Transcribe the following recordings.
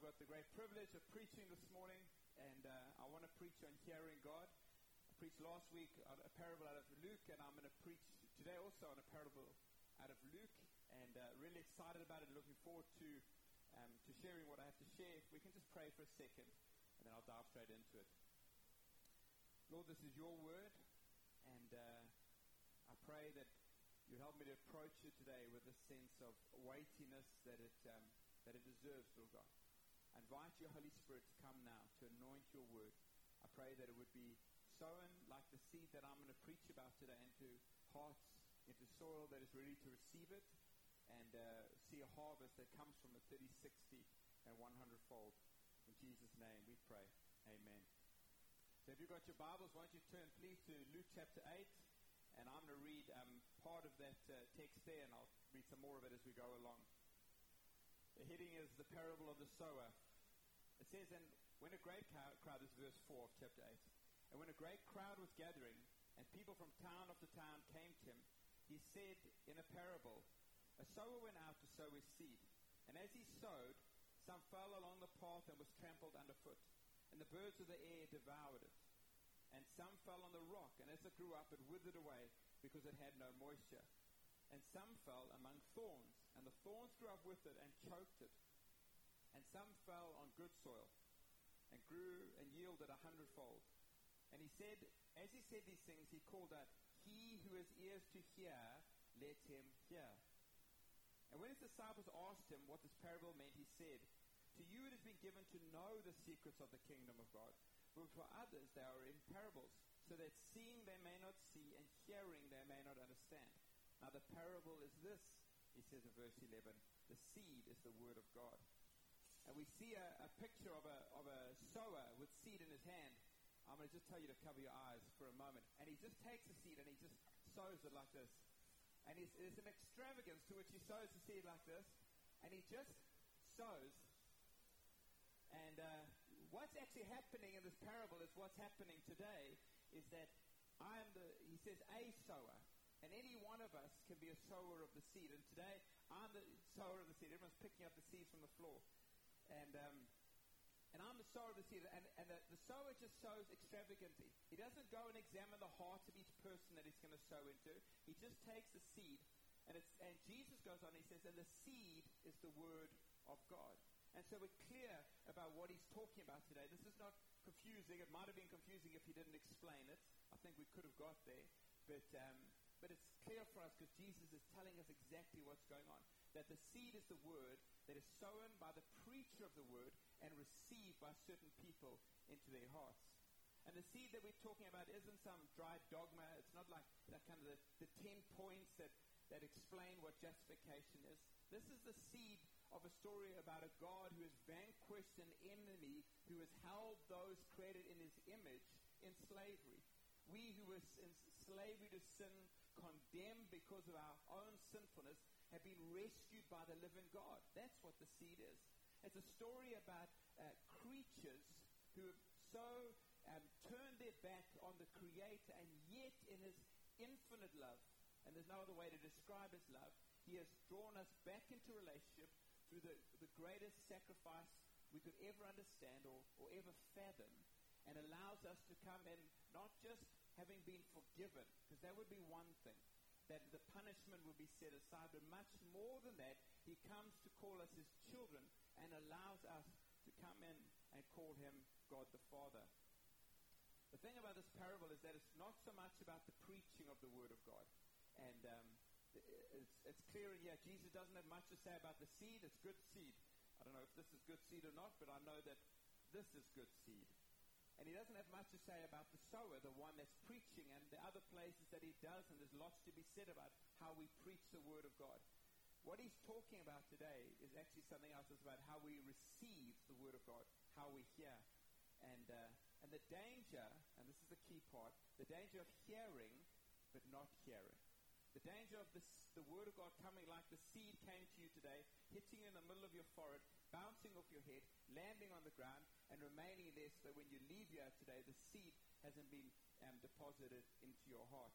I've got the great privilege of preaching this morning, and uh, I want to preach on hearing God. I preached last week on a parable out of Luke, and I'm going to preach today also on a parable out of Luke, and uh, really excited about it, looking forward to um, to sharing what I have to share. If we can just pray for a second, and then I'll dive straight into it. Lord, this is your word, and uh, I pray that you help me to approach it today with a sense of weightiness that it, um, that it deserves, Lord God. Invite your Holy Spirit to come now to anoint your word. I pray that it would be sown like the seed that I'm going to preach about today into hearts, into soil that is ready to receive it, and uh, see a harvest that comes from a 30, 60, and 100 fold. In Jesus' name we pray. Amen. So if you've got your Bibles, why don't you turn please to Luke chapter 8 and I'm going to read um, part of that uh, text there, and I'll read some more of it as we go along. The heading is the parable of the sower. Says, and when a great crowd, this is verse 4 of chapter 8, and when a great crowd was gathering, and people from town after town came to him, he said in a parable, A sower went out to sow his seed, and as he sowed, some fell along the path and was trampled underfoot, and the birds of the air devoured it and some fell on the rock, and as it grew up, it withered away because it had no moisture. And some fell among thorns, and the thorns grew up with it and choked it. And some fell on good soil, and grew and yielded a hundredfold. And he said, as he said these things, he called out, He who has ears to hear, let him hear. And when his disciples asked him what this parable meant, he said, To you it has been given to know the secrets of the kingdom of God but for others they are in parables, so that seeing they may not see, and hearing they may not understand. Now the parable is this, he says in verse 11, the seed is the word of God. And we see a, a picture of a, of a sower with seed in his hand. I'm going to just tell you to cover your eyes for a moment. And he just takes the seed and he just sows it like this. And it is an extravagance to which he sows the seed like this. And he just sows. And uh, what's actually happening in this parable is what's happening today is that I am the, he says, a sower. And any one of us can be a sower of the seed. And today, I'm the sower of the seed. Everyone's picking up the seeds from the floor. And, um, and I'm the sower of the seed. And, and the, the sower just sows extravagantly. He doesn't go and examine the heart of each person that he's going to sow into. He just takes the seed. And, it's, and Jesus goes on, he says, and the seed is the word of God. And so we're clear about what he's talking about today. This is not confusing. It might have been confusing if he didn't explain it. I think we could have got there. But, um, but it's clear for us because Jesus is telling us exactly what's going on. That the seed is the word that is sown by the preacher of the word and received by certain people into their hearts. And the seed that we're talking about isn't some dry dogma. It's not like that kind of the, the 10 points that, that explain what justification is. This is the seed of a story about a God who has vanquished an enemy who has held those created in his image in slavery. We who were in slavery to sin, condemned because of our own sinfulness, have been rescued by the living God. That's what the seed is. It's a story about uh, creatures who have so um, turned their back on the Creator, and yet in His infinite love, and there's no other way to describe His love, He has drawn us back into relationship through the, the greatest sacrifice we could ever understand or, or ever fathom, and allows us to come in not just having been forgiven, because that would be one thing, that the punishment would be set aside, but much more than that, he comes to call us his children and allows us to come in and call him God the Father. The thing about this parable is that it's not so much about the preaching of the Word of God. And um, it's, it's clear in here, Jesus doesn't have much to say about the seed. It's good seed. I don't know if this is good seed or not, but I know that this is good seed. And he doesn't have much to say about the sower, the one that's preaching, and the other places that he does, and there's lots to be said about how we preach the word of God. What he's talking about today is actually something else. It's about how we receive the word of God, how we hear. And, uh, and the danger, and this is the key part, the danger of hearing but not hearing. The danger of this, the word of God coming like the seed came to you today, hitting you in the middle of your forehead, bouncing off your head, landing on the ground, and remaining there so when you leave here today, the seed hasn't been um, deposited into your heart.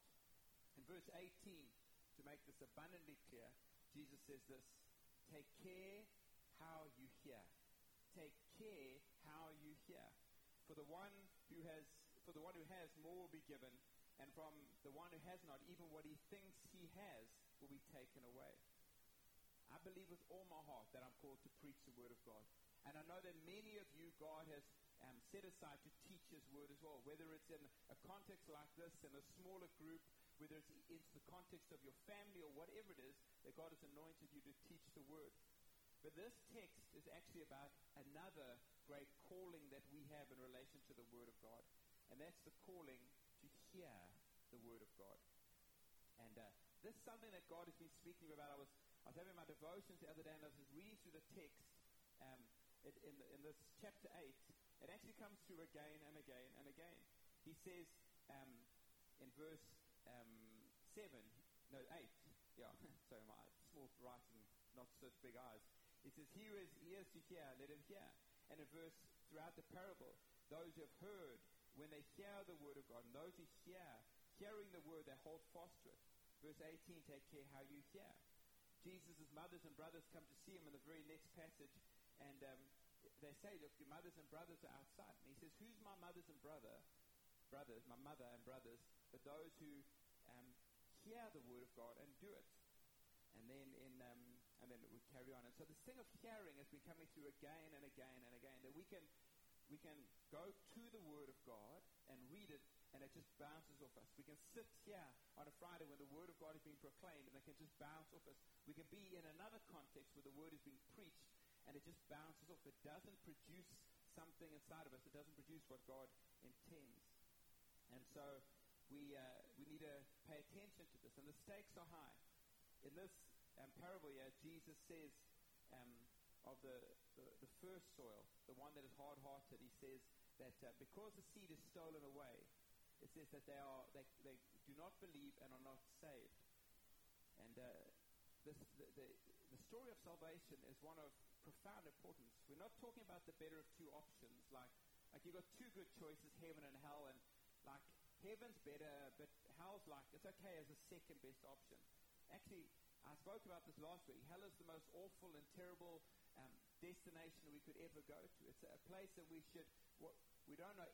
In verse 18, to make this abundantly clear, Jesus says this Take care how you hear. Take care how you hear. For the one who has, for the one who has, more will be given, and from the one who has not, even what he thinks he has will be taken away. I believe with all my heart that I'm called to preach the word of God. And I know that many of you, God has um, set aside to teach his word as well, whether it's in a context like this, in a smaller group, whether it's in the context of your family or whatever it is, that God has anointed you to teach the word. But this text is actually about another great calling that we have in relation to the word of God. And that's the calling to hear the word of God. And uh, this is something that God has been speaking about. I was, I was having my devotions the other day and I was just reading through the text um, in, in, in this chapter 8. It actually comes through again and again and again. He says um, in verse um, 7, no, 8, yeah, sorry, my small writing, not such big eyes. He says, He who has ears to hear, let him hear. And in verse, throughout the parable, those who have heard, when they hear the word of God, and those who hear, hearing the word, they hold fast to it. Verse 18, take care how you hear. Jesus' mothers and brothers come to see him in the very next passage, and um, they say, look, your mothers and brothers are outside. And he says, who's my mothers and brother? Brothers, my mother and brothers, but those who um, hear the word of God and do it. And then in um, and then it would carry on. And so this thing of hearing has been coming through again and again and again. That we can we can go to the Word of God and read it, and it just bounces off us. We can sit here on a Friday when the Word of God is being proclaimed, and it can just bounce off us. We can be in another context where the Word is being preached, and it just bounces off. It doesn't produce something inside of us. It doesn't produce what God intends. And so we uh, we need to pay attention to this, and the stakes are high. In this um, parable here, Jesus says um, of the, the, the, first soil, the one that is hard hearted, he says that uh, because the seed is stolen away, it says that they, are, they, they do not believe and are not saved. And uh, this, the, the, the story of salvation is one of profound importance. We're not talking about the better of two options, like, like you've got two good choices, heaven and hell, and like heaven's better, but hell's like, it's okay as a second best option. Actually, I spoke about this last week. Hell is the most awful and terrible um, destination we could ever go to. It's a place that we should, what,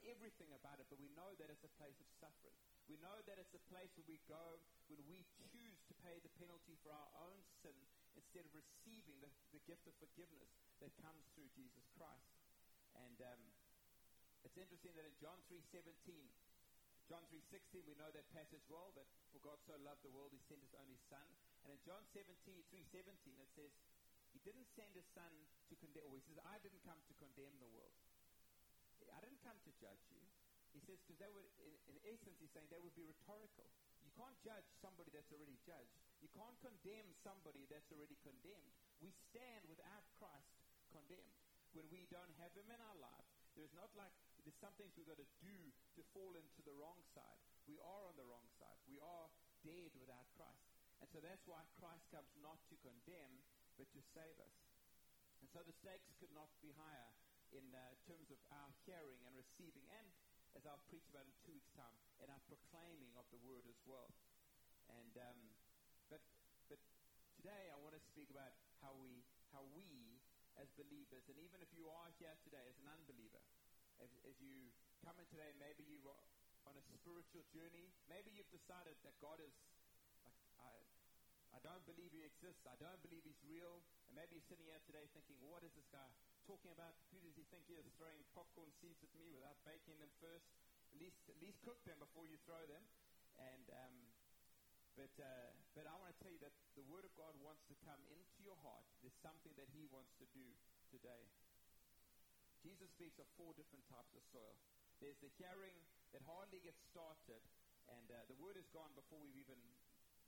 everything about it, but we know that it's a place of suffering. We know that it's a place where we go when we choose to pay the penalty for our own sin instead of receiving the, the gift of forgiveness that comes through Jesus Christ. And um, it's interesting that in John 3.17, John 3.16, we know that passage well, that for God so loved the world, he sent his only son. And in John 17, 3.17, it says, he didn't send his son to condemn, or he says, I didn't come to condemn the world. I didn't come to judge you. He says, because they would, in, in essence, he's saying they would be rhetorical. You can't judge somebody that's already judged. You can't condemn somebody that's already condemned. We stand without Christ condemned. When we don't have him in our life, there's not like there's some things we've got to do to fall into the wrong side. We are on the wrong side. We are dead without Christ. And so that's why Christ comes not to condemn, but to save us. And so the stakes could not be higher in uh, terms of our hearing and receiving, and as I'll preach about in two weeks' time, and our proclaiming of the word as well. And um, but but today I want to speak about how we how we as believers, and even if you are here today as an unbeliever, as, as you come in today, maybe you are on a spiritual journey, maybe you've decided that God is I don't believe he exists. I don't believe he's real. And maybe you're sitting here today thinking, what is this guy talking about? Who does he think he is throwing popcorn seeds at me without baking them first? At least, at least cook them before you throw them. And, um, but, uh, but I want to tell you that the Word of God wants to come into your heart. There's something that He wants to do today. Jesus speaks of four different types of soil. There's the hearing that hardly gets started, and uh, the Word is gone before we've even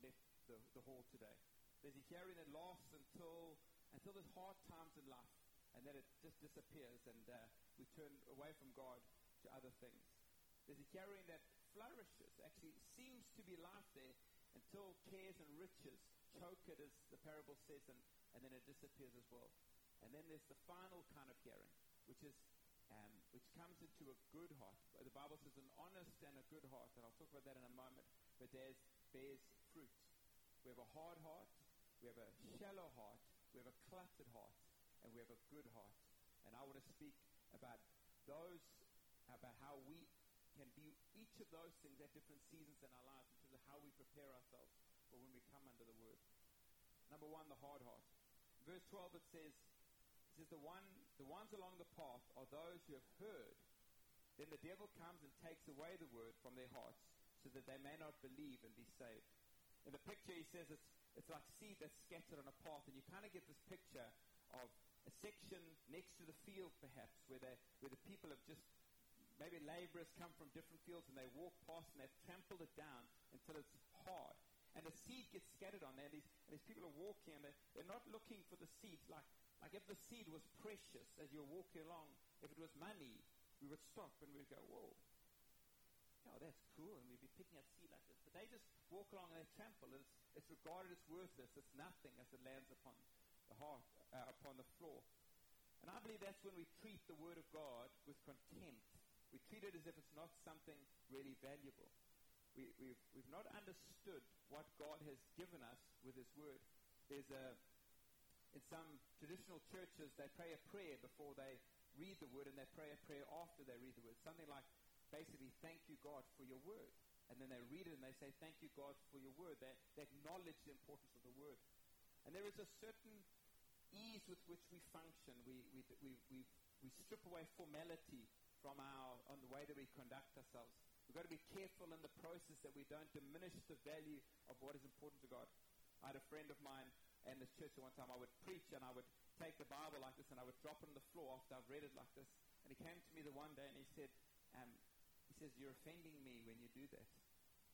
left the, the hall today. There's a hearing that lasts until, until there's hard times in life, and then it just disappears, and uh, we turn away from God to other things. There's a hearing that flourishes, actually seems to be life there, until cares and riches choke it, as the parable says, and, and then it disappears as well. And then there's the final kind of hearing, which is um, which comes into a good heart. The Bible says an honest and a good heart, and I'll talk about that in a moment. But there's bears fruit. We have a hard heart. We have a shallow heart. We have a cluttered heart. And we have a good heart. And I want to speak about those, about how we can be each of those things at different seasons in our lives in terms of how we prepare ourselves for when we come under the word. Number one, the hard heart. Verse 12 it says, it says the one the ones along the path are those who have heard. Then the devil comes and takes away the word from their hearts so that they may not believe and be saved. In the picture he says it's it's like seed that's scattered on a path, and you kind of get this picture of a section next to the field, perhaps, where, they, where the people have just, maybe laborers come from different fields and they walk past and they've trampled it down until it's hard. And the seed gets scattered on there, and these, and these people are walking, and they're, they're not looking for the seeds. Like, like if the seed was precious as you're walking along, if it was money, we would stop and we'd go, whoa, oh, that's cool, and we'd be picking up seed like this. But they just walk along and they trample. It's, it's regarded as worthless. It's nothing as it lands upon the heart, uh, upon the floor. And I believe that's when we treat the Word of God with contempt. We treat it as if it's not something really valuable. We, we've, we've not understood what God has given us with His Word. There's a, in some traditional churches, they pray a prayer before they read the Word, and they pray a prayer after they read the Word. Something like, basically, thank you, God, for your Word. And then they read it and they say, thank you, God, for your Word. They, they acknowledge the importance of the Word. And there is a certain ease with which we function. We, we, we, we, we strip away formality from our, on the way that we conduct ourselves. We've got to be careful in the process that we don't diminish the value of what is important to God. I had a friend of mine in this church at one time. I would preach and I would take the Bible like this and I would drop it on the floor after I've read it like this. And he came to me the one day and he said, um, he says, you're offending me when you do that.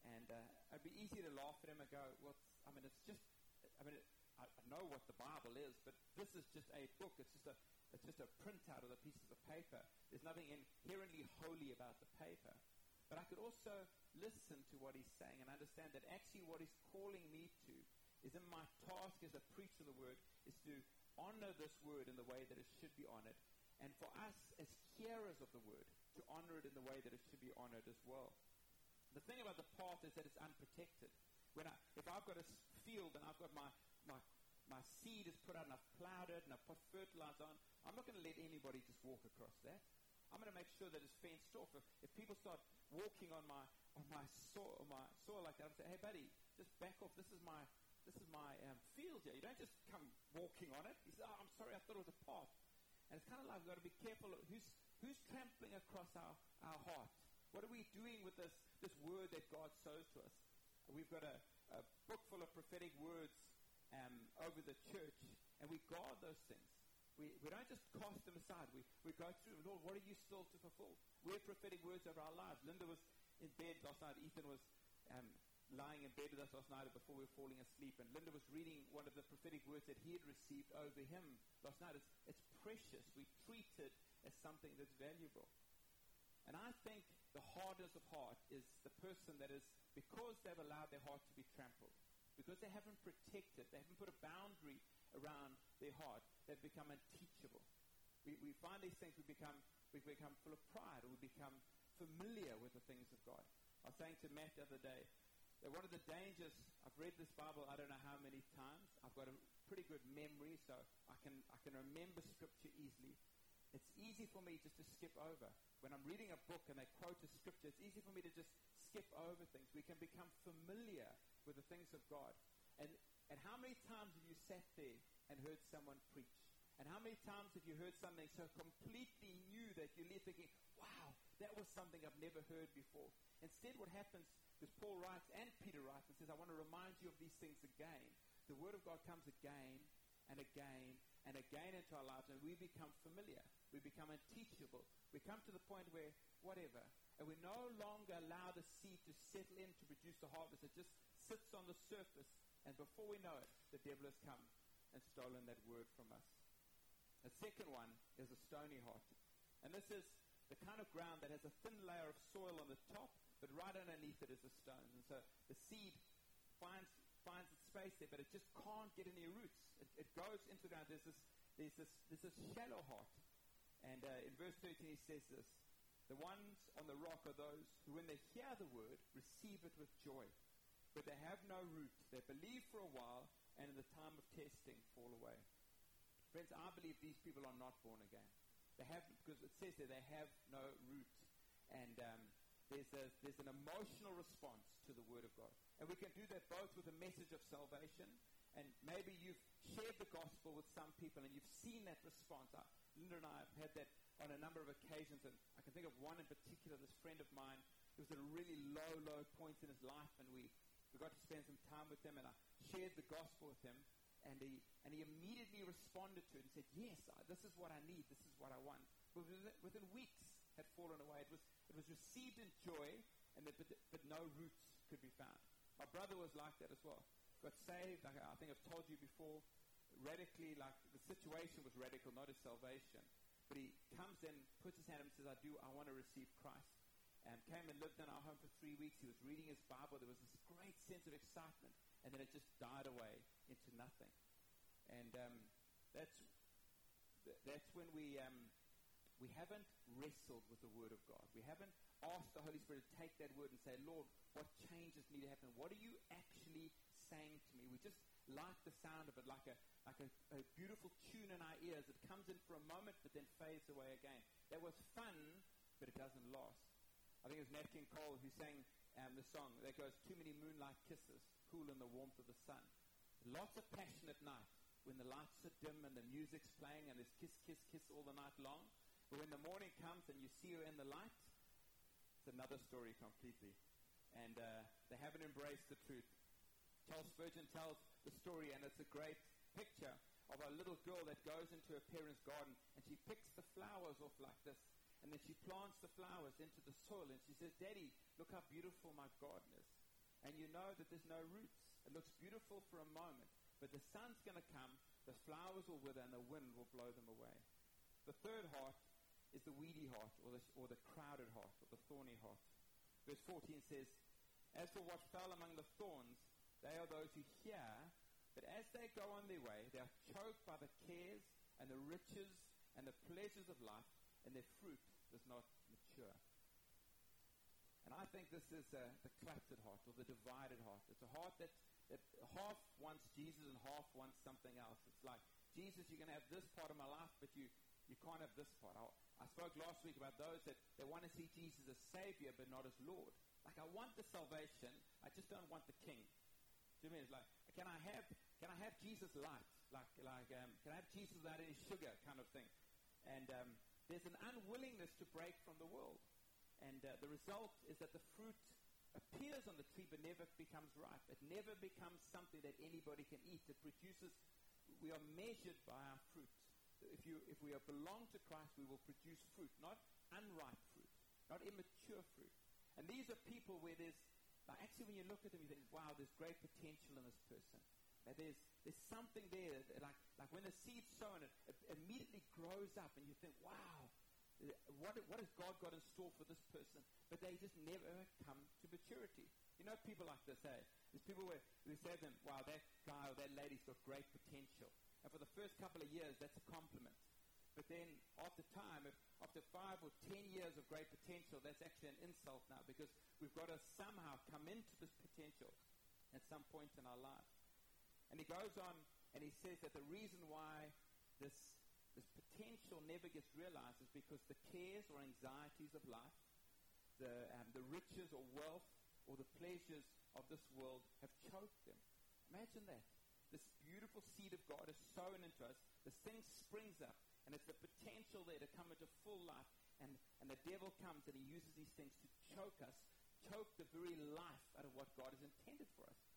And uh, it'd be easy to laugh at him and go, well, I mean, it's just, I mean, I, I know what the Bible is, but this is just a book. It's just a, it's just a printout of the pieces of paper. There's nothing inherently holy about the paper. But I could also listen to what he's saying and understand that actually what he's calling me to is in my task as a preacher of the word is to honor this word in the way that it should be honored. And for us as hearers of the word to honor it in the way that it should be honored as well. The thing about the path is that it's unprotected. When I, if I've got a field and I've got my, my, my seed is put out and I've plowed it and I've put fertilizer on, I'm not going to let anybody just walk across that. I'm going to make sure that it's fenced off. If, if people start walking on my on my soil, my soil like that, I'm say, hey buddy, just back off. This is my this is my um, field here. You don't just come walking on it. He says, oh, I'm sorry, I thought it was a path. And it's kind of like we've got to be careful who's who's trampling across our, our heart. What are we doing with this, this word that God sows to us? We've got a, a book full of prophetic words um, over the church, and we guard those things. We, we don't just cast them aside. We, we go through, Lord, what are you still to fulfill? We're prophetic words over our lives. Linda was in bed last night. Ethan was um, lying in bed with us last night before we were falling asleep. And Linda was reading one of the prophetic words that he had received over him last night. It's, it's precious. We treat it as something that's valuable. And I think the hardness of heart is the person that is, because they've allowed their heart to be trampled, because they haven't protected, they haven't put a boundary around their heart, they've become unteachable. We, we find these things, we become, we become full of pride, we become familiar with the things of God. I was saying to Matt the other day that one of the dangers, I've read this Bible I don't know how many times, I've got a pretty good memory, so I can, I can remember Scripture easily. It's easy for me just to skip over. When I'm reading a book and they quote a scripture, it's easy for me to just skip over things. We can become familiar with the things of God. And, and how many times have you sat there and heard someone preach? And how many times have you heard something so completely new that you leave thinking, wow, that was something I've never heard before? Instead, what happens, is Paul writes and Peter writes and says, I want to remind you of these things again. The Word of God comes again and again and again into our lives, and we become familiar. We become unteachable. We come to the point where, whatever, and we no longer allow the seed to settle in to produce the harvest. It just sits on the surface, and before we know it, the devil has come and stolen that word from us. The second one is a stony heart. And this is the kind of ground that has a thin layer of soil on the top, but right underneath it is a stone. And so the seed finds finds its space there, but it just can't get any roots. It, it goes into the ground. There's this, there's this, there's this shallow heart. And uh, in verse 13 he says this, The ones on the rock are those who, when they hear the word, receive it with joy. But they have no root. They believe for a while, and in the time of testing fall away. Friends, I believe these people are not born again. They have, because it says that they have no root. And um, there's, a, there's an emotional response to the Word of God. And we can do that both with a message of salvation, and maybe you've shared the gospel with some people and you've seen that response. I, Linda and I have had that on a number of occasions, and I can think of one in particular, this friend of mine, who was at a really low, low point in his life, and we got to spend some time with him, and I shared the gospel with him, and he, and he immediately responded to it and said, yes, I, this is what I need, this is what I want. But within, within weeks had fallen away. It was, it was received in joy, and but, but no roots could be found. My brother was like that as well. Got saved, like I think I've told you before, radically, like the situation was radical, not his salvation. But he comes in, puts his hand up and says, I do, I want to receive Christ. And came and lived in our home for three weeks. He was reading his Bible. There was this great sense of excitement. And then it just died away into nothing. And um, that's, that's when we, um, we haven't wrestled with the Word of God. We haven't asked the Holy Spirit to take that Word and say, Lord, what changes need to happen? What are you actually saying to me? We just like the sound of it, like a, like a, a beautiful tune in our ears. It comes in for a moment, but then fades away again. That was fun, but it doesn't last. I think it was Nat King Cole who sang um, the song that goes, Too many moonlight kisses, cool in the warmth of the sun. Lots of passion at night when the lights are dim and the music's playing and there's kiss, kiss, kiss all the night long. But when the morning comes and you see her in the light, it's another story completely. And uh, they haven't embraced the truth. Charles Spurgeon tells the story, and it's a great picture of a little girl that goes into her parents' garden and she picks the flowers off like this. And then she plants the flowers into the soil and she says, Daddy, look how beautiful my garden is. And you know that there's no roots. It looks beautiful for a moment, but the sun's going to come, the flowers will wither, and the wind will blow them away. The third heart is the weedy heart, or the, or the crowded heart, or the thorny heart. Verse 14 says, As for what fell among the thorns, they are those who hear, but as they go on their way, they are choked by the cares and the riches and the pleasures of life, and their fruit does not mature. And I think this is uh, the cluttered heart or the divided heart. It's a heart that, that half wants Jesus and half wants something else. It's like, Jesus, you're going to have this part of my life, but you, you can't have this part. I, I spoke last week about those that they want to see Jesus as Savior, but not as Lord. Like, I want the salvation, I just don't want the King. Do you mean it's like, can I have, can I have Jesus light? Like, like um, can I have Jesus without any sugar kind of thing? And um, there's an unwillingness to break from the world. And uh, the result is that the fruit appears on the tree but never becomes ripe. It never becomes something that anybody can eat. It produces, we are measured by our fruit. If, you, if we belong to Christ, we will produce fruit, not unripe fruit, not immature fruit. And these are people where there's actually, when you look at them, you think, wow, there's great potential in this person. That there's, there's something there, that like, like when the seed's sown, it, it immediately grows up, and you think, wow, what, what has God got in store for this person? But they just never come to maturity. You know people like this, eh? There's people where we say to them, wow, that guy or that lady's got great potential. And for the first couple of years, that's a compliment. But then after time, if, after five or ten years of great potential, that's actually an insult now because we've got to somehow come into this potential at some point in our life. And he goes on and he says that the reason why this, this potential never gets realized is because the cares or anxieties of life, the, um, the riches or wealth or the pleasures of this world have choked them. Imagine that. This beautiful seed of God is sown into us. This thing springs up and it's the potential there to come into full life. And, and the devil comes and he uses these things to choke us, choke the very life out of what God has intended for us.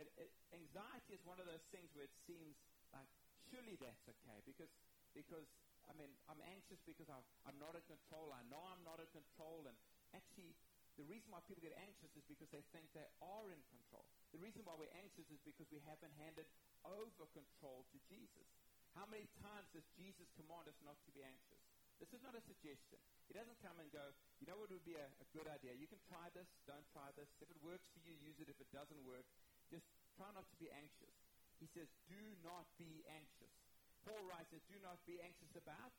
And, and anxiety is one of those things where it seems like, surely that's okay. Because, because I mean, I'm anxious because I'm, I'm not in control. I know I'm not in control. And actually, the reason why people get anxious is because they think they are in control. The reason why we're anxious is because we haven't handed over control to Jesus. How many times does Jesus command us not to be anxious? This is not a suggestion. He doesn't come and go, you know what would be a, a, good idea? You can try this, don't try this. If it works for you, use it. If it doesn't work, just try not to be anxious. He says, do not be anxious. Paul writes that do not be anxious about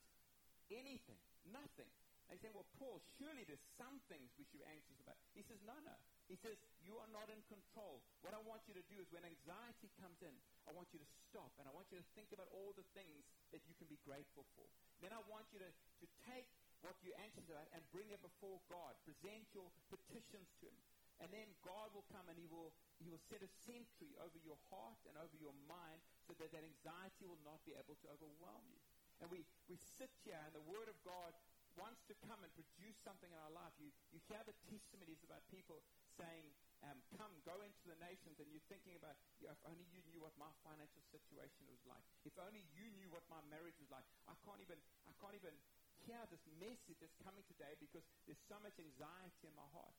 anything, nothing. They say, well, Paul, surely there's some things we should be anxious about. He says, no, no. He says, You are not in control. What I want you to do is when anxiety comes in, I want you to stop and I want you to think about all the things that you can be grateful for. Then I want you to, to take what you're anxious about and bring it before God. Present your petitions to Him. And then God will come and He will, he will set a sentry over your heart and over your mind so that that anxiety will not be able to overwhelm you. And we, we sit here and the Word of God wants to come and produce something in our life. You, you hear the testimonies about people saying, um, come, go into the nations, and you're thinking about, yeah, if only you knew what my financial situation was like. If only you knew what my marriage was like. I can't even, I can't even hear this message that's coming today because there's so much anxiety in my heart.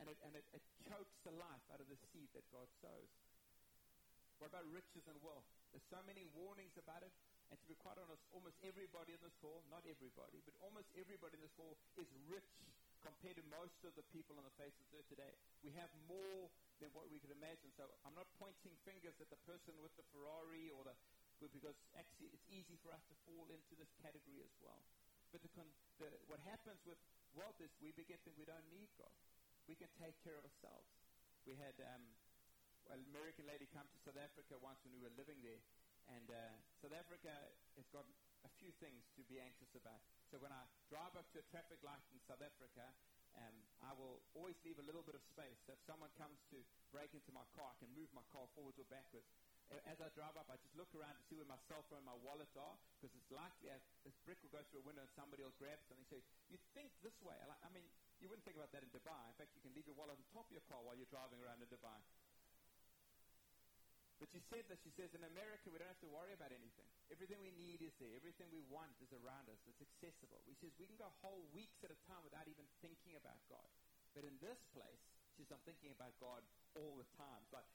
And it, and it, it chokes the life out of the seed that God sows. What about riches and wealth? There's so many warnings about it. And to be quite honest, almost everybody in this hall, not everybody, but almost everybody in this hall is rich compared to most of the people on the face of the earth today. We have more than what we could imagine. So I'm not pointing fingers at the person with the Ferrari or the because actually it's easy for us to fall into this category as well. But the, the, what happens with wealth is we begin to think we don't need God. We can take care of ourselves. We had um, an American lady come to South Africa once when we were living there, and uh, South Africa has got a few things to be anxious about. So when I drive up to a traffic light in South Africa, um, I will always leave a little bit of space. So if someone comes to break into my car, I can move my car forwards or backwards. As I drive up, I just look around to see where my cell phone and my wallet are, because it's likely this brick will go through a window and somebody will grab something. So you think this way. I mean, you wouldn't think about that in Dubai. In fact, you can leave your wallet on top of your car while you're driving around in Dubai. But she said that, she says, in America, we don't have to worry about anything. Everything we need is there. Everything we want is around us. It's accessible. She says, we can go whole weeks at a time without even thinking about God. But in this place, she says, I'm thinking about God all the time. But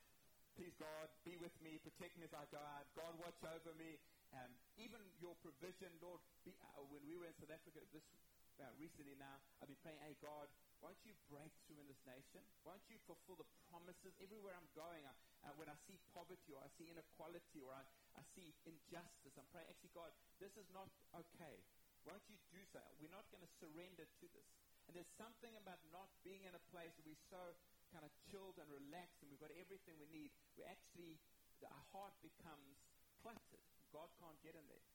please, God, be with me, protect me as I go out. God, watch over me. Um, even your provision, Lord, be, uh, when we were in South Africa this uh, recently now, I've been praying, hey, God, won't you break through in this nation? Won't you fulfill the promises everywhere I'm going? I, uh, when I see poverty or I see inequality or I, I see injustice, I'm praying, actually, God, this is not okay. Won't you do so? We're not going to surrender to this. And there's something about not being in a place where we're so kind of chilled and relaxed and we've got everything we need. We actually, our heart becomes cluttered. God can't get in there.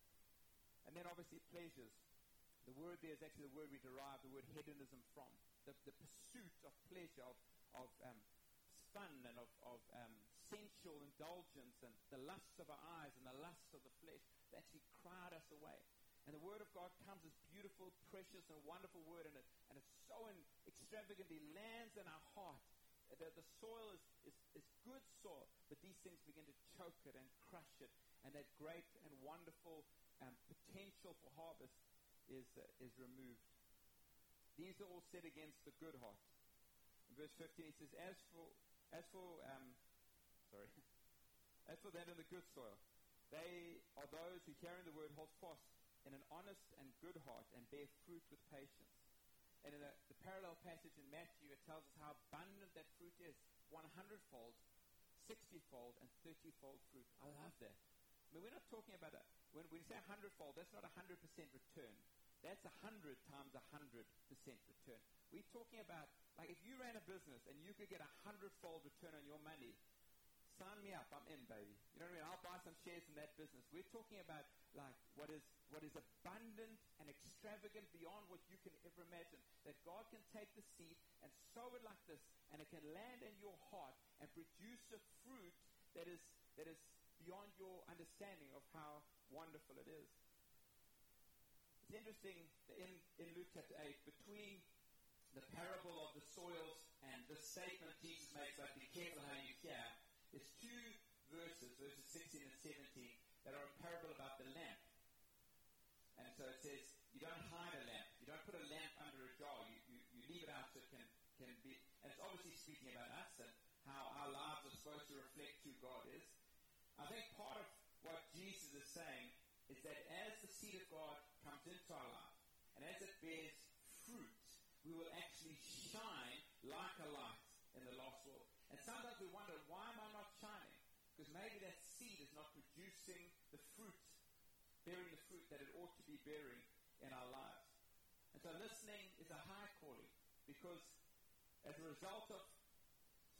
And then obviously pleasures. The word there is actually the word we derive the word hedonism from. The, the pursuit of pleasure, of, of um, fun and of, of um, sensual indulgence and the lusts of our eyes and the lusts of the flesh that actually crowd us away. And the Word of God comes as beautiful, precious, and wonderful Word, and it, and it so extravagantly lands in our heart. The, the soil is, is, is good soil, but these things begin to choke it and crush it, and that great and wonderful um, potential for harvest is, uh, is removed. These are all set against the good heart. In verse 15, he says, As for, as for um, sorry, as for that in the good soil, they are those who, hearing the word, hold fast in an honest and good heart and bear fruit with patience. And in a, the parallel passage in Matthew, it tells us how abundant that fruit is 100 fold, 60 fold, and 30 fold fruit. I love that. I mean, we're not talking about a, when we say 100 fold, that's not a 100% return. That's 100 times 100% return. We're talking about, like, if you ran a business and you could get a 100 fold return on your money, sign me up. I'm in, baby. You know what I mean? I'll buy some shares in that business. We're talking about like what is what is abundant and extravagant beyond what you can ever imagine. That God can take the seed and sow it like this, and it can land in your heart and produce a fruit that is that is beyond your understanding of how wonderful it is. It's interesting in, in Luke chapter 8, between the parable of the soils and the statement Jesus makes about be careful how you hear, there's two verses, verses 16 and 17, that are a parable about the lamp. And so it says, you don't hide a lamp. You don't put a lamp under a jar. You, you, you leave it out so it can, can be. And it's obviously speaking about us and how our lives are supposed to reflect who God is. I think part of what Jesus is saying is that as the seed of God comes into our life, and as it bears fruit, we will actually shine like a light in the lost world. And sometimes we wonder, why am I not shining? Because maybe that seed is not producing the fruit, bearing the fruit that it ought to be bearing in our lives. And so listening is a high calling because as a result of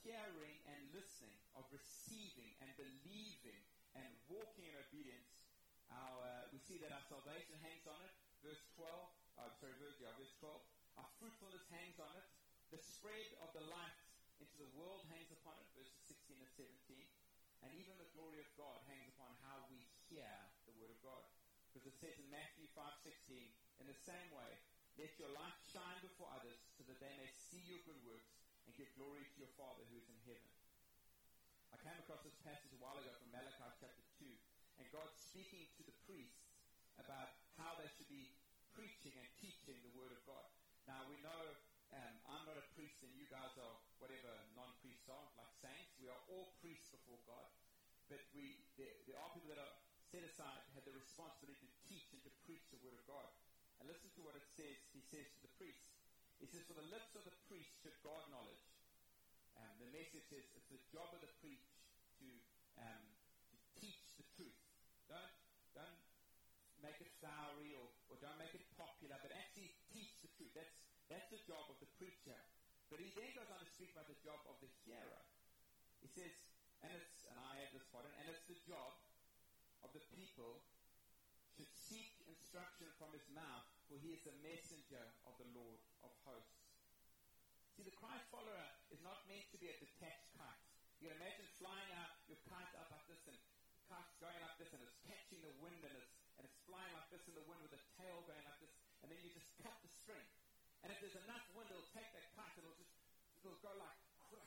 hearing and listening, of receiving and believing and walking in obedience, our, uh, we see that our salvation hangs on it. Verse 12, oh, sorry, verse, yeah, verse 12. Our fruitfulness hangs on it. The spread of the light into the world hangs upon it, verses 16 and 17. And even the glory of God hangs upon how we hear the word of God. Because it says in Matthew 5:16, in the same way, let your light shine before others so that they may see your good works and give glory to your Father who is in heaven. I came across this passage a while ago from Malachi chapter 2, and God speaking to the priests about how they should be preaching and teaching the word of God. Now we know um, I'm not a priest and you guys are whatever non-priests are, like saints. We are all priests before God. But we, there, there are people that are set aside, have the responsibility to teach and to preach the word of God. And listen to what it says, he says to the priests. He says, for the lips of the priest should guard knowledge. Um, the message is, it's the job of the preach to, um, to teach the truth. Don't, don't flowery or, or don't make it popular, but actually teach the truth. That's, that's the job of the preacher. But he then goes on to speak about the job of the hearer. He says, and it's, and I add this part and it's the job of the people should seek instruction from his mouth, for he is the messenger of the Lord of hosts. See, the Christ follower is not meant to be a detached kite. You can imagine flying out your kite up like this, and the kite's going like this, and it's catching the wind, and it's flying like this in the wind with the tail going like this, and then you just cut the string. And if there's enough wind, it'll take that kite, and it'll just it'll go like,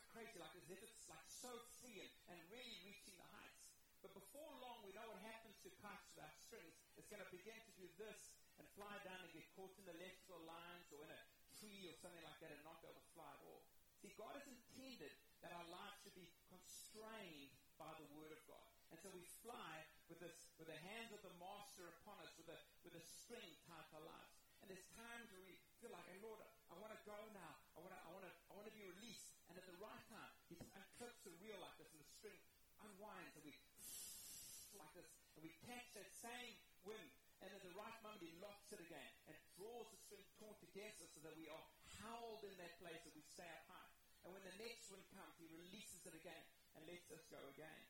crazy, like as if it's like so free and, and really reaching the heights. But before long, we know what happens to kites without strings. It's going to begin to do this and fly down and get caught in the electrical lines or in a tree or something like that and not be able to fly at all. See, God has intended that our lives should be constrained by the Word of God. And so we fly with this, with the hands of the Master with a, string tied to lives. And there's times where we feel like, hey, Lord, I want to go now. I want to, I want to, I want to be released. And at the right time, He unclips the reel like this, and the string unwinds, and we like this, and we catch that same wind. And at the right moment, He locks it again and draws the string taut against us, so that we are held in that place and we stay up high. And when the next wind comes, He releases it again and lets us go again.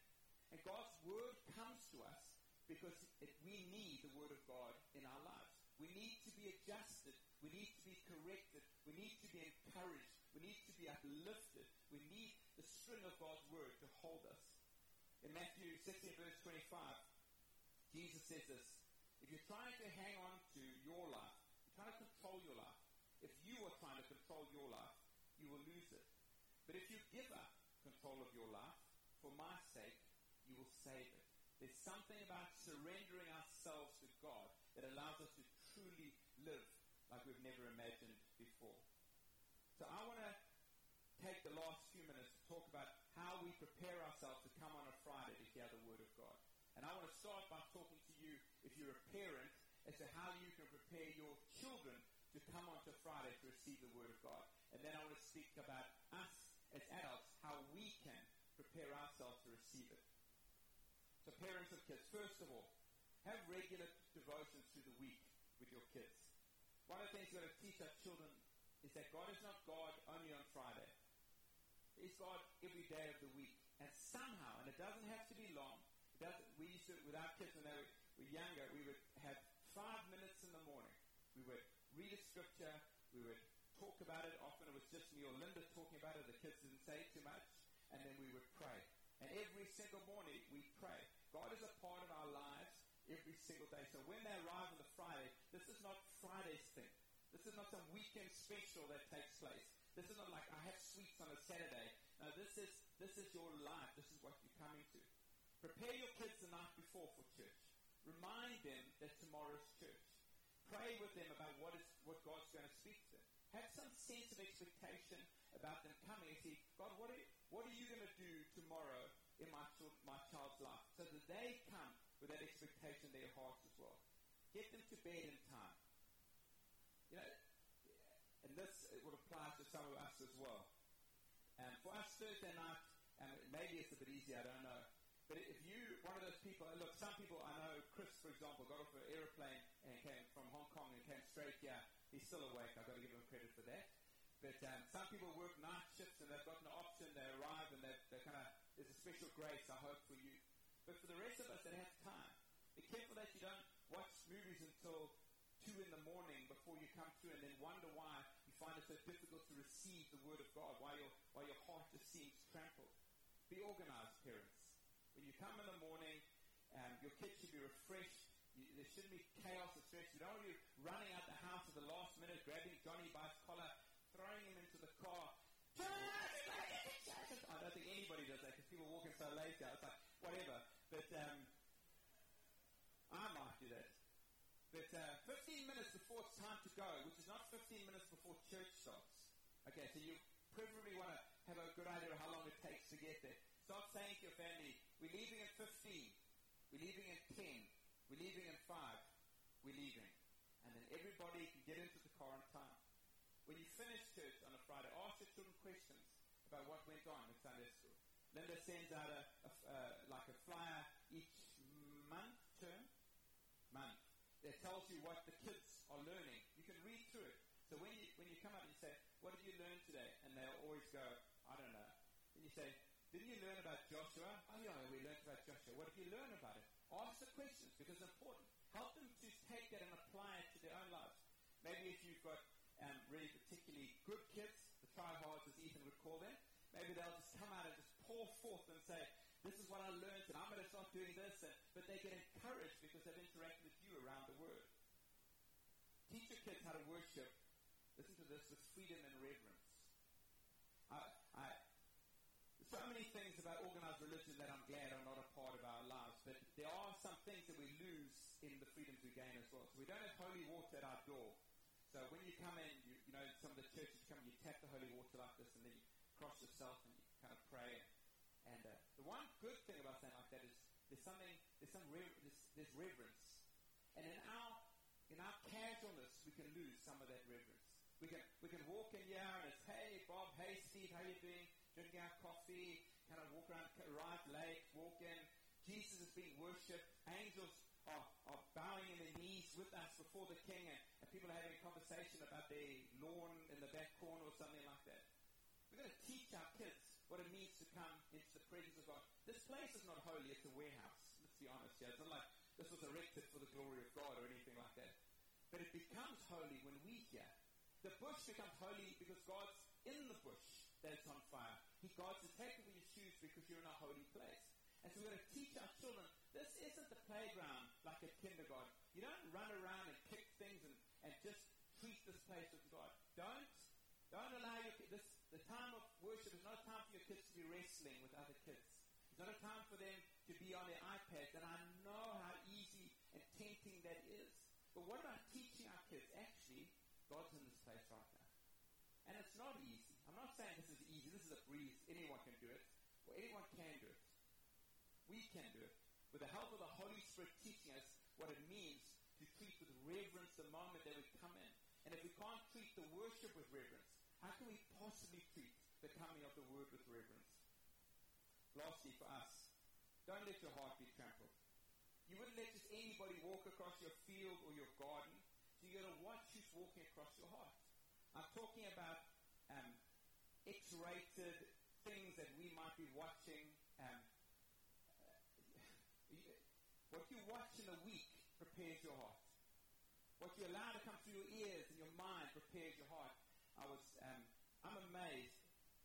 And God's word comes to us because it, we need the word of God in our lives. We need to be adjusted. We need to be corrected. We need to be encouraged. We need to be uplifted. We need the string of God's word to hold us. In Matthew 16, verse 25, Jesus says this If you're trying to hang on to your life, you're trying to control your life, if you are trying to control your life, you will lose it. But if you give up control of your life, for my sake, you will save it. There's something about surrendering ourselves to God that allows us to truly live like we've never imagined before. So I want to take the last few minutes to talk about how we prepare ourselves to come on a Friday to hear the Word of God. And I want to start by talking to you, if you're a parent, as to how you can prepare your children to come on to Friday to receive the Word of God. And then I want to speak about us as adults, how we can prepare ourselves to receive it. So parents of kids, first of all, have regular devotions through the week with your kids. One of the things we've got to teach our children is that God is not God only on Friday. He's God every day of the week. And somehow, and it doesn't have to be long, it doesn't, we used to, with our kids when they were younger, we would have five minutes in the morning. We would read a scripture, we would talk about it. Often it was just me or Linda talking about it. The kids didn't say too much. And then we would pray. And every single morning we pray. God is a part of our lives every single day. So when they arrive on the Friday, this is not Friday's thing. This is not some weekend special that takes place. This is not like I have sweets on a Saturday. No, this is this is your life. This is what you're coming to. Prepare your kids the night before for church. Remind them that tomorrow's church. Pray with them about what is what God's going to speak to them. Have some sense of expectation about them coming and see, God, what are you, what are you going to do tomorrow in my, my child's life? They come with that expectation in their hearts as well. Get them to bed in time. You know, and this would apply to some of us as well. And for us Thursday night, and maybe it's a bit easier, I don't know. But if you, one of those people, look, some people I know, Chris, for example, got off an aeroplane and came from Hong Kong and came straight here. He's still awake. I've got to give him credit for that. But um, some people work night shifts and they've got an option. They arrive and they're, they're kind of there's a special grace I hope for you. But for the rest of us that have time, be careful that you don't watch movies until two in the morning before you come through and then wonder why you find it so difficult to receive the word of God, why your why your heart just seems trampled. Be organized, parents. When you come in the morning, um, your kids should be refreshed. You, there shouldn't be chaos or stress. You don't want be running out the house at the last minute, grabbing Johnny by his collar, throwing him into the car. I don't think anybody does that because people are walking so late. It's like, whatever. But um, I might do that. But uh, 15 minutes before it's time to go, which is not 15 minutes before church starts. Okay, so you preferably want to have a good idea of how long it takes to get there. Start saying to your family, we're leaving at 15, we're leaving at 10, we're leaving at 5, we're leaving. And then everybody can get into the car on time. When you finish church on a Friday, ask your children questions about what went on in Sunday school. Linda sends out a, a uh, like a flyer each month, term, month, that tells you what the kids are learning. You can read through it. So when you come up and you say, "What did you learn today?" and they'll always go, "I don't know." And you say, "Didn't you learn about Joshua?" "Oh yeah, we learned about Joshua." What did you learn about it? Ask the questions because it's important. Help them to take that and apply it to their own lives. Maybe if you've got um, really particularly good kids, the tryhards, as Ethan would call them, maybe they'll just come out and just pour forth and say, this is what I learned, and I'm going to start doing this. And, but they get encouraged because they've interacted with you around the Word. Teach your kids how to worship. Listen to this with freedom and reverence. I, I, so many things about organized religion that I'm glad are not a part of our lives, but there are some things that we lose in the freedoms we gain as well. So we don't have holy water at our door. So when you come in, you, you know, some of the churches come, you tap the holy water like this, and then you cross yourself and you kind of pray. And uh, the one good thing about saying like that is there's something, there's some rever- there's, there's reverence. And in our in our casualness, we can lose some of that reverence. We can we can walk in here and it's hey Bob, hey Steve, how you doing? Drinking our coffee, kind of walk around Right Lake, walk in. Jesus is being worshipped. Angels are, are bowing in their knees with us before the King, and, and people are having a conversation about their lawn in the back corner or something like that. We're going to teach our kids what it means to come into the presence of God. This place is not holy, it's a warehouse. Let's be honest here. It's not like this was erected for the glory of God or anything like that. But it becomes holy when we hear. The bush becomes holy because God's in the bush that it's on fire. He God's off your shoes because you're in a holy place. And so we're going to teach our children, this isn't the playground like a kindergarten. You don't run around and kick things and, and just treat this place as God. Don't don't allow your kids, this, the time of worship is not a time for your kids to be wrestling with other kids. It's not a time for them to be on their iPads, and I know how easy and tempting that is. But what about teaching our kids? Actually, God's in this place right now. And it's not easy. I'm not saying this is easy. This is a breeze. Anyone can do it. Or anyone can do it. We can do it. With the help of the Holy Spirit teaching us what it means to treat with reverence the moment that we come in. And if we can't treat the worship with reverence, how can we possibly treat the coming of the word with reverence? Lastly, for us, don't let your heart be trampled. You wouldn't let just anybody walk across your field or your garden, so you got to watch who's walking across your heart. I'm talking about um, X-rated things that we might be watching. Um, what you watch in a week prepares your heart. What you allow to come through your ears and your mind prepares your heart. I was, um, I'm amazed.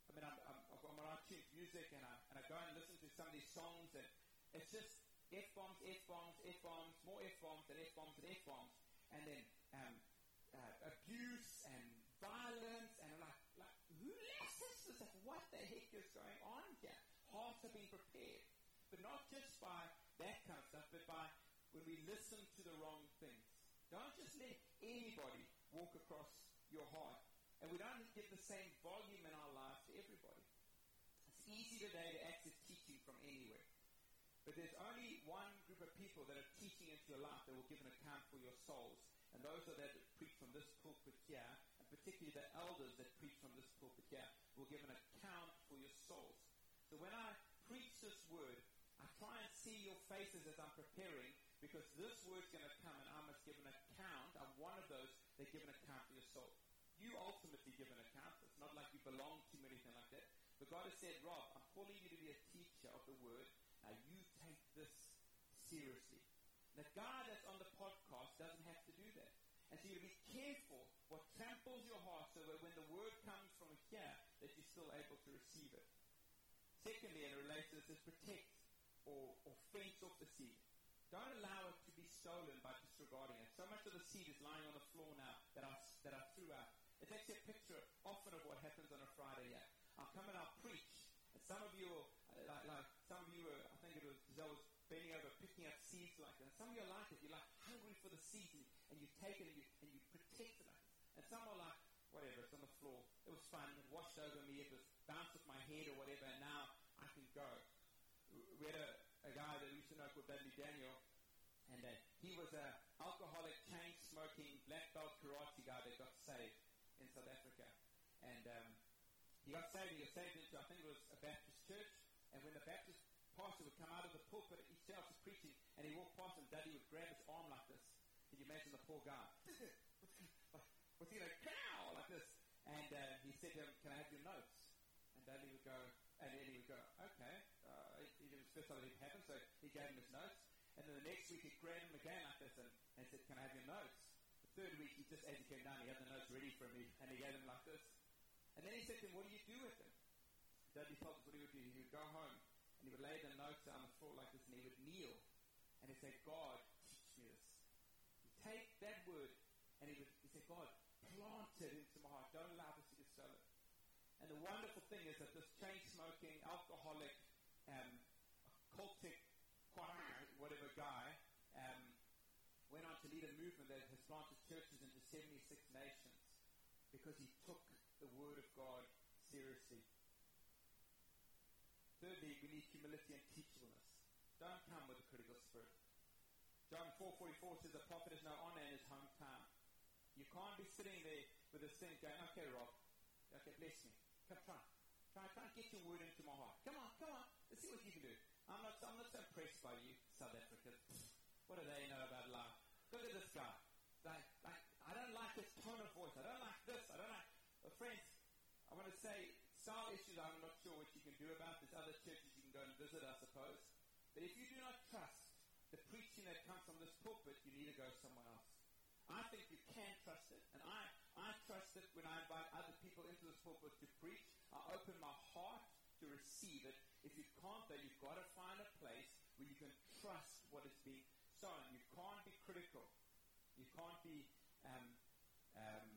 I mean, I'm, I'm, I'm on iTunes Music and I, and I go and listen to some of these songs and it's just F-bombs, F-bombs, F-bombs, more F-bombs and F-bombs and F-bombs. And then um, uh, abuse and violence and I'm like, like, who listens to this? What the heck is going on here? Hearts are being prepared. But not just by that kind of stuff, but by when we listen to the wrong things. Don't just let anybody walk across your heart. And we don't give the same volume in our lives to everybody. It's easy today to access teaching from anywhere. But there's only one group of people that are teaching into your life that will give an account for your souls. And those are that preach from this pulpit here, and particularly the elders that preach from this pulpit here, will give an account souls. So when I preach this word, I try and see your faces as I'm preparing, because this word's going to come and I must give an account. I'm one of those that give an account for your soul. You ultimately give an account. It's not like you belong to him or anything like that. But God has said, Rob, I'm calling you to be a teacher of the word. Now you take this seriously. The guy that's on the podcast doesn't have to do that. And so you be careful what tramples your heart so that when the word comes from here, that you're still able to receive it. Secondly, and it relates to this, is protect or, or fence off the seed. Don't allow it to be stolen by disregarding it. So much of the seed is lying on the floor now that I, that I threw out. It's actually a picture often of what happens on a Friday here. I'll come and I'll preach. And some of you, uh, like, like some of you, were, I think it was, I was bending over picking up seeds like that. Some of you are like it. You're like hungry for the seeds and, and you take it and you, and you protect it. And some are like, whatever, it's on the floor. It was fun. It washed over me. It was bounced off my head or whatever. And now I can go. We had a, a guy that we used to know called Dudley Daniel. And uh, he was an alcoholic, chain smoking, black belt karate guy that got saved in South Africa. And um, he got saved. He got saved into, I think it was a Baptist church. And when the Baptist pastor would come out of the pulpit, else was preaching, and he walked past, and Dudley would grab his arm like this. Can you imagine the poor guy? What's he like? Cow! Like this. And uh, he said to him, Can I have your notes? And Dudley would go, and then he would go, Okay. Uh, time it happened, so he gave him his notes. And then the next week he grabbed him again like this and, and said, Can I have your notes? The third week, he just, as he came down, he had the notes ready for me, and he gave them like this. And then he said to him, What do you do with them? Dudley told us what he would do. He would go home and he would lay the notes on the floor like this and he would kneel and he'd say, God, teach me this. He'd take that word and he would he say, God, plant it into my heart. Don't allow this to sell it. And the wonderful thing is that this chain smoking, alcoholic, um, cultic, whatever guy, um, went on to lead a movement that has planted churches into 76 nations because he took the word of God seriously. Thirdly, we need humility and teachableness. Don't come with a critical spirit. John 4.44 says, a prophet has no honor in his hometown. You can't be sitting there with a thing going, okay, Rob, okay, bless me. Come, try. Try, try and get your word into my heart. Come on, come on. Let's see what you can do. I'm not, I'm not so impressed by you, South Africans. What do they know about life? Look at this guy. Like, like, I don't like his tone of voice. I don't like this. I don't like... Well, friends, I want to say some issues I'm not sure what you can do about. There's other churches you can go and visit, I suppose. But if you do not trust the preaching that comes from this pulpit, you need to go somewhere else. I think you can trust it, and I, I trust it when I invite other people into this pulpit to preach. I open my heart to receive it. If you can't, though, you've got to find a place where you can trust what is being sown. You can't be critical. You can't be um, um,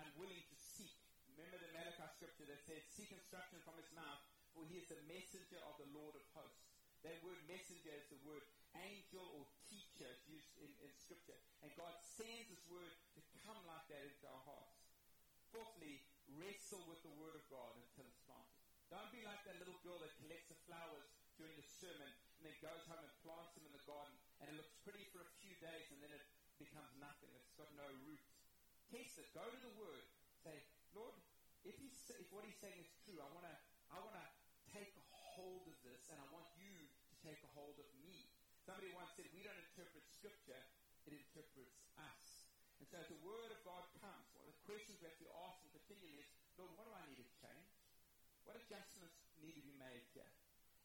unwilling to seek. Remember the Malachi scripture that says, Seek instruction from his mouth, for he is the messenger of the Lord of hosts. That word messenger is the word angel or teacher. Used in, in scripture. And God sends his word to come like that into our hearts. Fourthly, wrestle with the word of God until it's planted. Don't be like that little girl that collects the flowers during the sermon and then goes home and plants them in the garden and it looks pretty for a few days and then it becomes nothing. It's got no roots. Test it. Go to the word. Say, Lord, if, he's, if what he's saying is true, I want to I wanna take a hold of this and I want you to take a hold of me. Somebody once said, we don't interpret scripture, it interprets us. And so as the word of God comes, one of the questions we have to ask and continually is, Lord, what do I need to change? What adjustments need to be made here?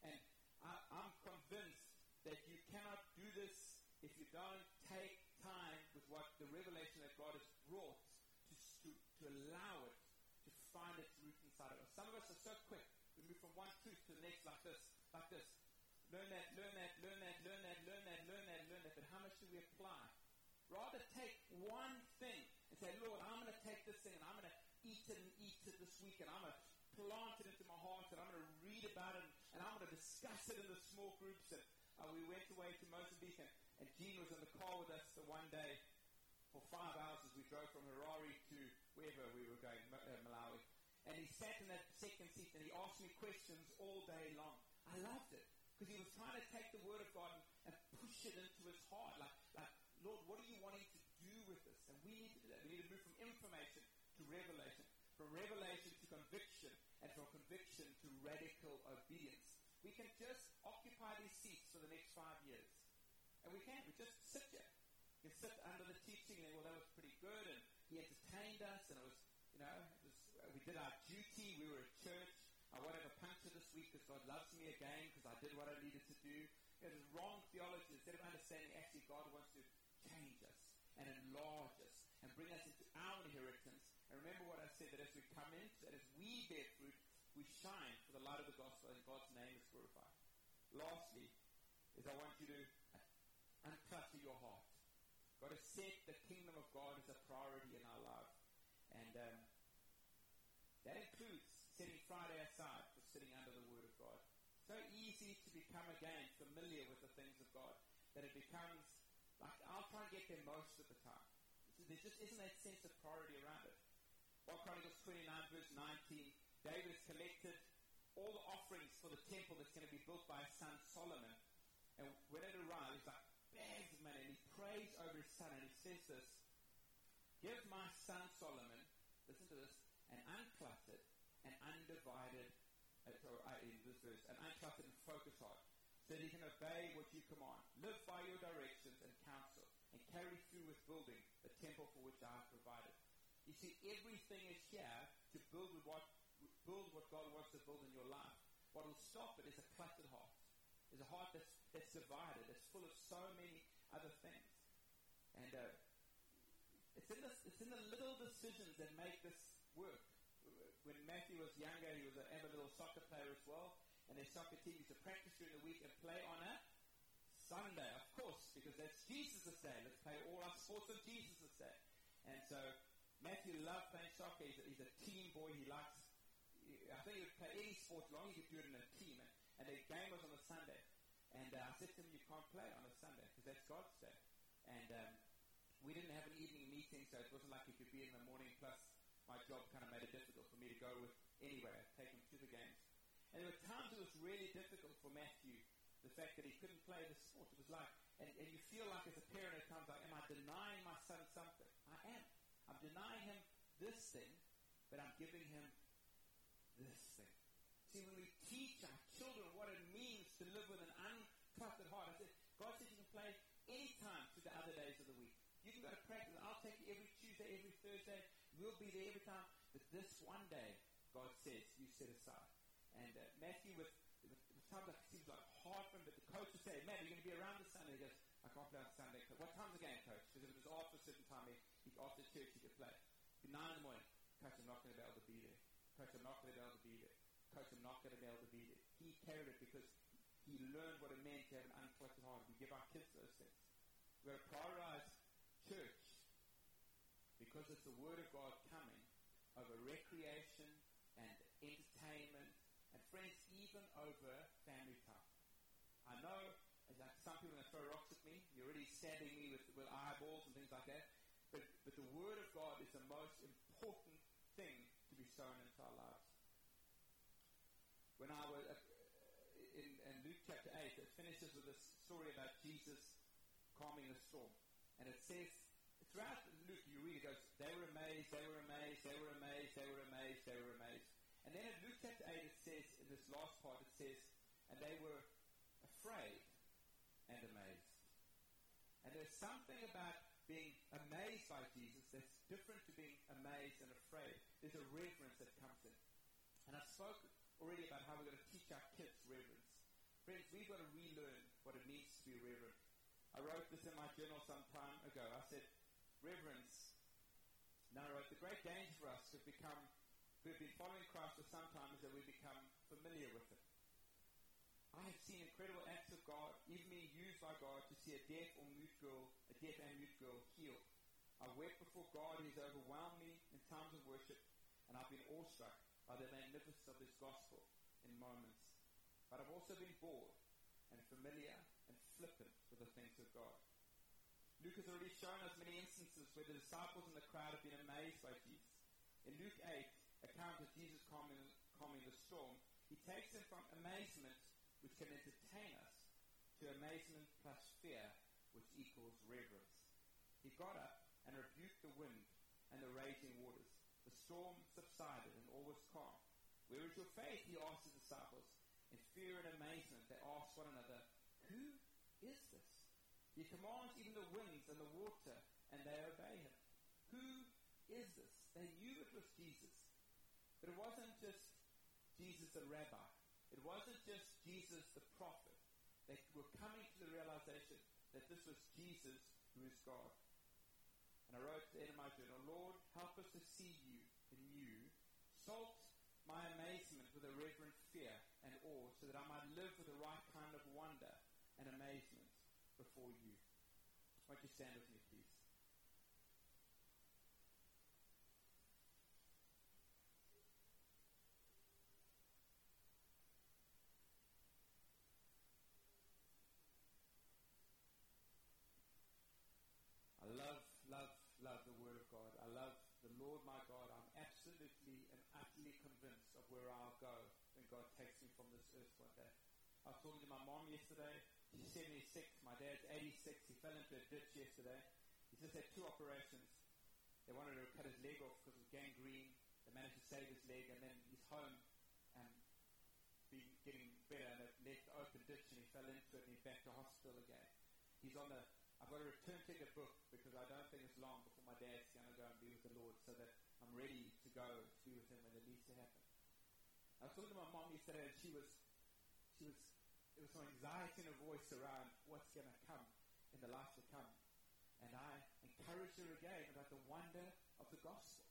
And I, I'm convinced that you cannot do this if you don't take time with what the revelation that God has brought to, to, to allow it to find its root inside of us. Some of us are so quick. We move from one truth to the next like this, like this. Learn that, learn that, learn that, learn that, learn that, learn that, learn that. But how much do we apply? Rather take one thing and say, Lord, I'm going to take this thing and I'm going to eat it and eat it this week and I'm going to plant it into my heart and I'm going to read about it and I'm going to discuss it in the small groups. And uh, we went away to Mozambique and, and Jean was in the car with us the one day for five hours as we drove from Harare to wherever we were going, uh, Malawi. And he sat in that second seat and he asked me questions all day long. I loved it because he was trying to take the word of God and, and push it into his heart. Like, like, Lord, what are you wanting to do with this? And we need to do that. We need to move from information to revelation, from revelation to conviction, and from conviction to radical obedience. We can just occupy these seats for the next five years. And we can. We just sit here. We can sit under the teaching and, well, that was pretty good, and he entertained us, and it was see we were at church. I won't a puncture this week because God loves me again because I did what I needed to do. It was wrong theology. Instead of understanding actually God wants to change us and enlarge us and bring us into our inheritance. And remember what I said that as we come into that as we bear fruit, we shine for the light of the gospel and God's name is glorified. Lastly, is I want you to unclutter your heart. Got to set the kingdom of God as a priority in our life. And um, that includes setting Friday aside for sitting under the Word of God. So easy to become again familiar with the things of God that it becomes like I'll try and get there most of the time. There just isn't that sense of priority around it. 1 Chronicles 29 verse 19, David has collected all the offerings for the temple that's going to be built by his son Solomon. And when it arrives, he's like bags of money, and he prays over his son, and he says this, Give my son Solomon, listen to this, an uncluttered and undivided, uh, uh, in this verse, an uncluttered and focused heart, so that he can obey what you command, live by your directions and counsel, and carry through with building the temple for which I have provided. You see, everything is here to build what build what God wants to build in your life. What will stop it is a cluttered heart. Is a heart that's, that's divided. It's full of so many other things. And uh, it's, in the, it's in the little decisions that make this work. When Matthew was younger, he was an avid little soccer player as well. And their soccer team to practice during the week and play on a Sunday, of course, because that's Jesus' day. Let's play all our sports on Jesus' day. And so Matthew loved playing soccer. He's a, he's a team boy. He likes I think he would play any sport as long as you do it in a team. And, and the game was on a Sunday. And uh, I said to him, you can't play on a Sunday because that's God's day. And um, we didn't have an evening meeting, so it wasn't like he could be in the morning. Plus, my job kind of made it difficult for me to go with. I'd take him to the games. And there were times it was really difficult for Matthew, the fact that he couldn't play the sport. It was like, and, and you feel like as a parent at times, like, am I denying my son something? I am. I'm denying him this thing, but I'm giving him this thing. See, when we teach our children what it means to live with an uncluttered heart, I said, God says you can play anytime through the other days of the week. You can go to practice. I'll take you every Tuesday, every Thursday. We'll be there every time. But this one day, God says, you set aside. And uh, Matthew, with, with, with like it seems like hard for him, but the coach will say, Matt, you're going to be around this Sunday. He goes, I can't play on Sunday. What time's the game, coach? Because if it was after a certain time, he, after church, he could play. Be nine in the morning. Coach, I'm not going to be able to be there. Coach, I'm not going to be able to be there. Coach, I'm not going to be able to be there. He carried it because he learned what it meant to have an uncluttered heart. We give our kids those things. Got to prioritize church because it's the Word of God coming over recreation and entertainment friends, even over family time. I know like some people are throw rocks at me. You're already stabbing me with, with eyeballs and things like that. But, but the Word of God is the most important thing to be sown into our lives. When I was uh, in, in Luke chapter 8, it finishes with this story about Jesus calming the storm. And it says, throughout Luke, you read, it goes, they were amazed, they were amazed, they were amazed, they were amazed, they were amazed. And then in Luke chapter 8, it says, in this last part, it says, and they were afraid and amazed. And there's something about being amazed by Jesus that's different to being amazed and afraid. There's a reverence that comes in. And I spoke already about how we're going to teach our kids reverence. Friends, we've got to relearn what it means to be reverent. I wrote this in my journal some time ago. I said, reverence. Now I wrote, the great danger for us to become, who have been following Christ for some time, is that we become familiar with it. I have seen incredible acts of God, even being used by God to see a deaf or mute girl, a deaf and mute girl healed. I wept before God, He's overwhelmed me in times of worship, and I've been awestruck by the magnificence of this gospel in moments. But I've also been bored and familiar and flippant with the things of God. Luke has already shown us many instances where the disciples in the crowd have been amazed by Jesus. In Luke 8, account of Jesus calming, calming the storm, he takes them from amazement which can entertain us, to amazement plus fear, which equals reverence. He got up and rebuked the wind and the raging waters. The storm subsided and all was calm. Where is your faith? He asked his disciples. In fear and amazement, they asked one another, Who is this? He commands even the winds and the water, and they obey him. Who is this? They knew it was Jesus. But it wasn't just Jesus the rabbi. It wasn't just Jesus the prophet. They were coming to the realization that this was Jesus who is God. And I wrote in my journal, Lord, help us to see you in you. Salt my amazement with a reverent fear and awe, so that I might live with the right kind of wonder and amazement before you. Won't you stand with me, please? I love, love, love the Word of God. I love the Lord my God. I'm absolutely and utterly convinced of where I'll go when God takes me from this earth one day. I was talking to my mom yesterday. She's 76. My dad's 86. He fell into a ditch yesterday. He's just had two operations. They wanted to cut his leg off because of gangrene. They managed to save his leg, and then he's home and been getting better, and it left open ditch, and he fell into it, and he's back to hospital again. He's on the I've got a return ticket booked because I don't think it's long before my dad's going to go and be with the Lord so that I'm ready to go to be with him when it needs to happen. I was talking to my mom yesterday and she was, she was, there was some anxiety in her voice around what's going to come in the life to come. And I encouraged her again about the wonder of the gospel.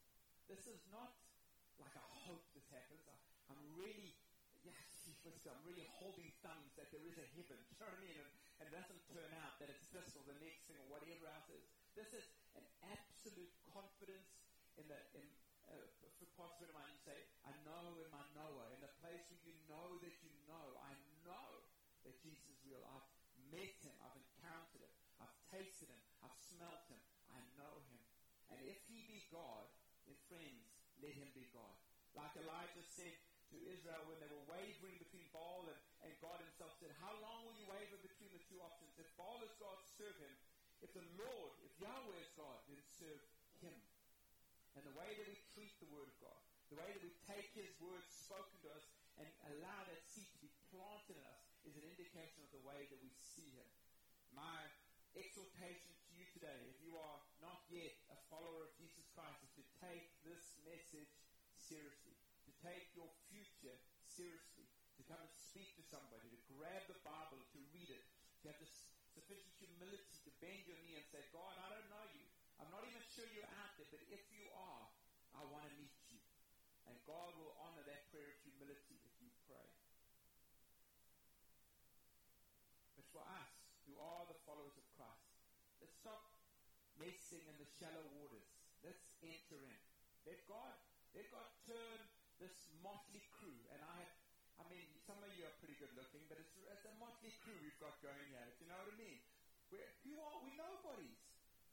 This is not like I hope this happens. I, I'm really, yes, I'm really holding thumbs that there is a heaven. You know what I mean? And, and it doesn't turn out that it's this or the next thing or whatever else is. This is an absolute confidence in the in uh, for parts of mine you say, I know in my knower, in the place where you know that you know, I know that Jesus is real. I've met him, I've encountered him, I've tasted him, I've smelt him, I know him. And if he be God, then friends, let him be God. Like Elijah said to Israel when they were wavering between Baal and, and God himself said, How long will you waver between the two options? If Baal is God, serve him. If the Lord, if Yahweh is God, then serve him. And the way that we treat the Word of God, the way that we take His Word spoken to us and allow that seed to be planted in us is an indication of the way that we see Him. My exhortation to you today, if you are not yet a follower of Christ, is to take this message seriously, to take your future seriously, to come and speak to somebody, to grab the Bible, to read it, to have the sufficient humility to bend your knee and say, God, I don't know you. I'm not even sure you're out there, but if you are, I want to meet you. And God will honor that prayer of humility if you pray. But for us, who are the followers of Christ, let's stop messing in the shallow waters. Let's enter in. Let God, let God turn this motley crew. And I I mean, some of you are pretty good looking, but it's, it's a motley crew we've got going here. Do you know what I mean? We're, who are we? Nobodies.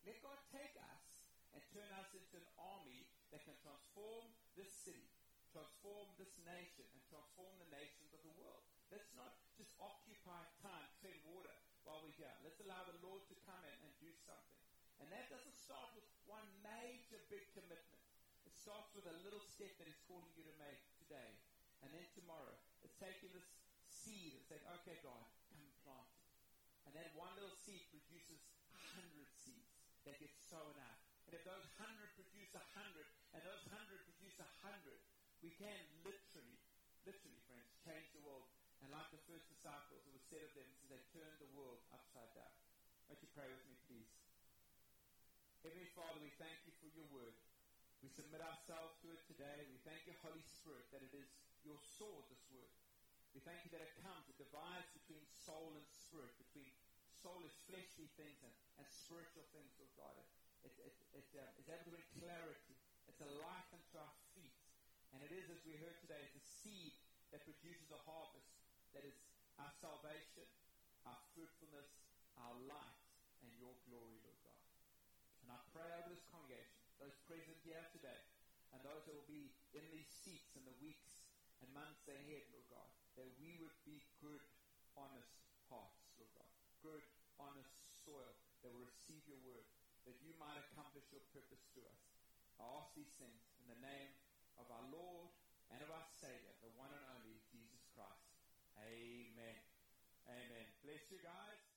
Let God take us and turn us into an army that can transform this city, transform this nation, and transform the nations of the world. Let's not just occupy time, tread water while we're here. Let's allow the Lord to come in and do something. And that doesn't start with one major big commitment. It starts with a little step that He's calling you to make today. And then tomorrow, it's taking this seed and saying, okay, God, come plant it. And that one little seed produces a hundred seeds that get sown out. And if those hundred produce a hundred, and those hundred produce a hundred, we can literally, literally, friends, change the world. And like the first disciples, it was said of them, since they turned the world upside down. Won't you pray with me, please? Heavenly Father, we thank you for your word. We submit ourselves to it today. We thank you, Holy Spirit, that it is your sword, this word. We thank you that it comes, it divides between soul and spirit, between soulless, fleshly things and, and spiritual things, Lord God. It, it, it, uh, is able to bring clarity. It's a light unto our feet. And it is, as we heard today, it's a seed that produces a harvest that is our salvation, our fruitfulness, our light, and your glory. And I pray over this congregation, those present here today, and those that will be in these seats in the weeks and months ahead, Lord God, that we would be good, honest hearts, Lord God. Good, honest soil that will receive your word, that you might accomplish your purpose through us. I ask these things in the name of our Lord and of our Savior, the one and only Jesus Christ. Amen. Amen. Bless you guys.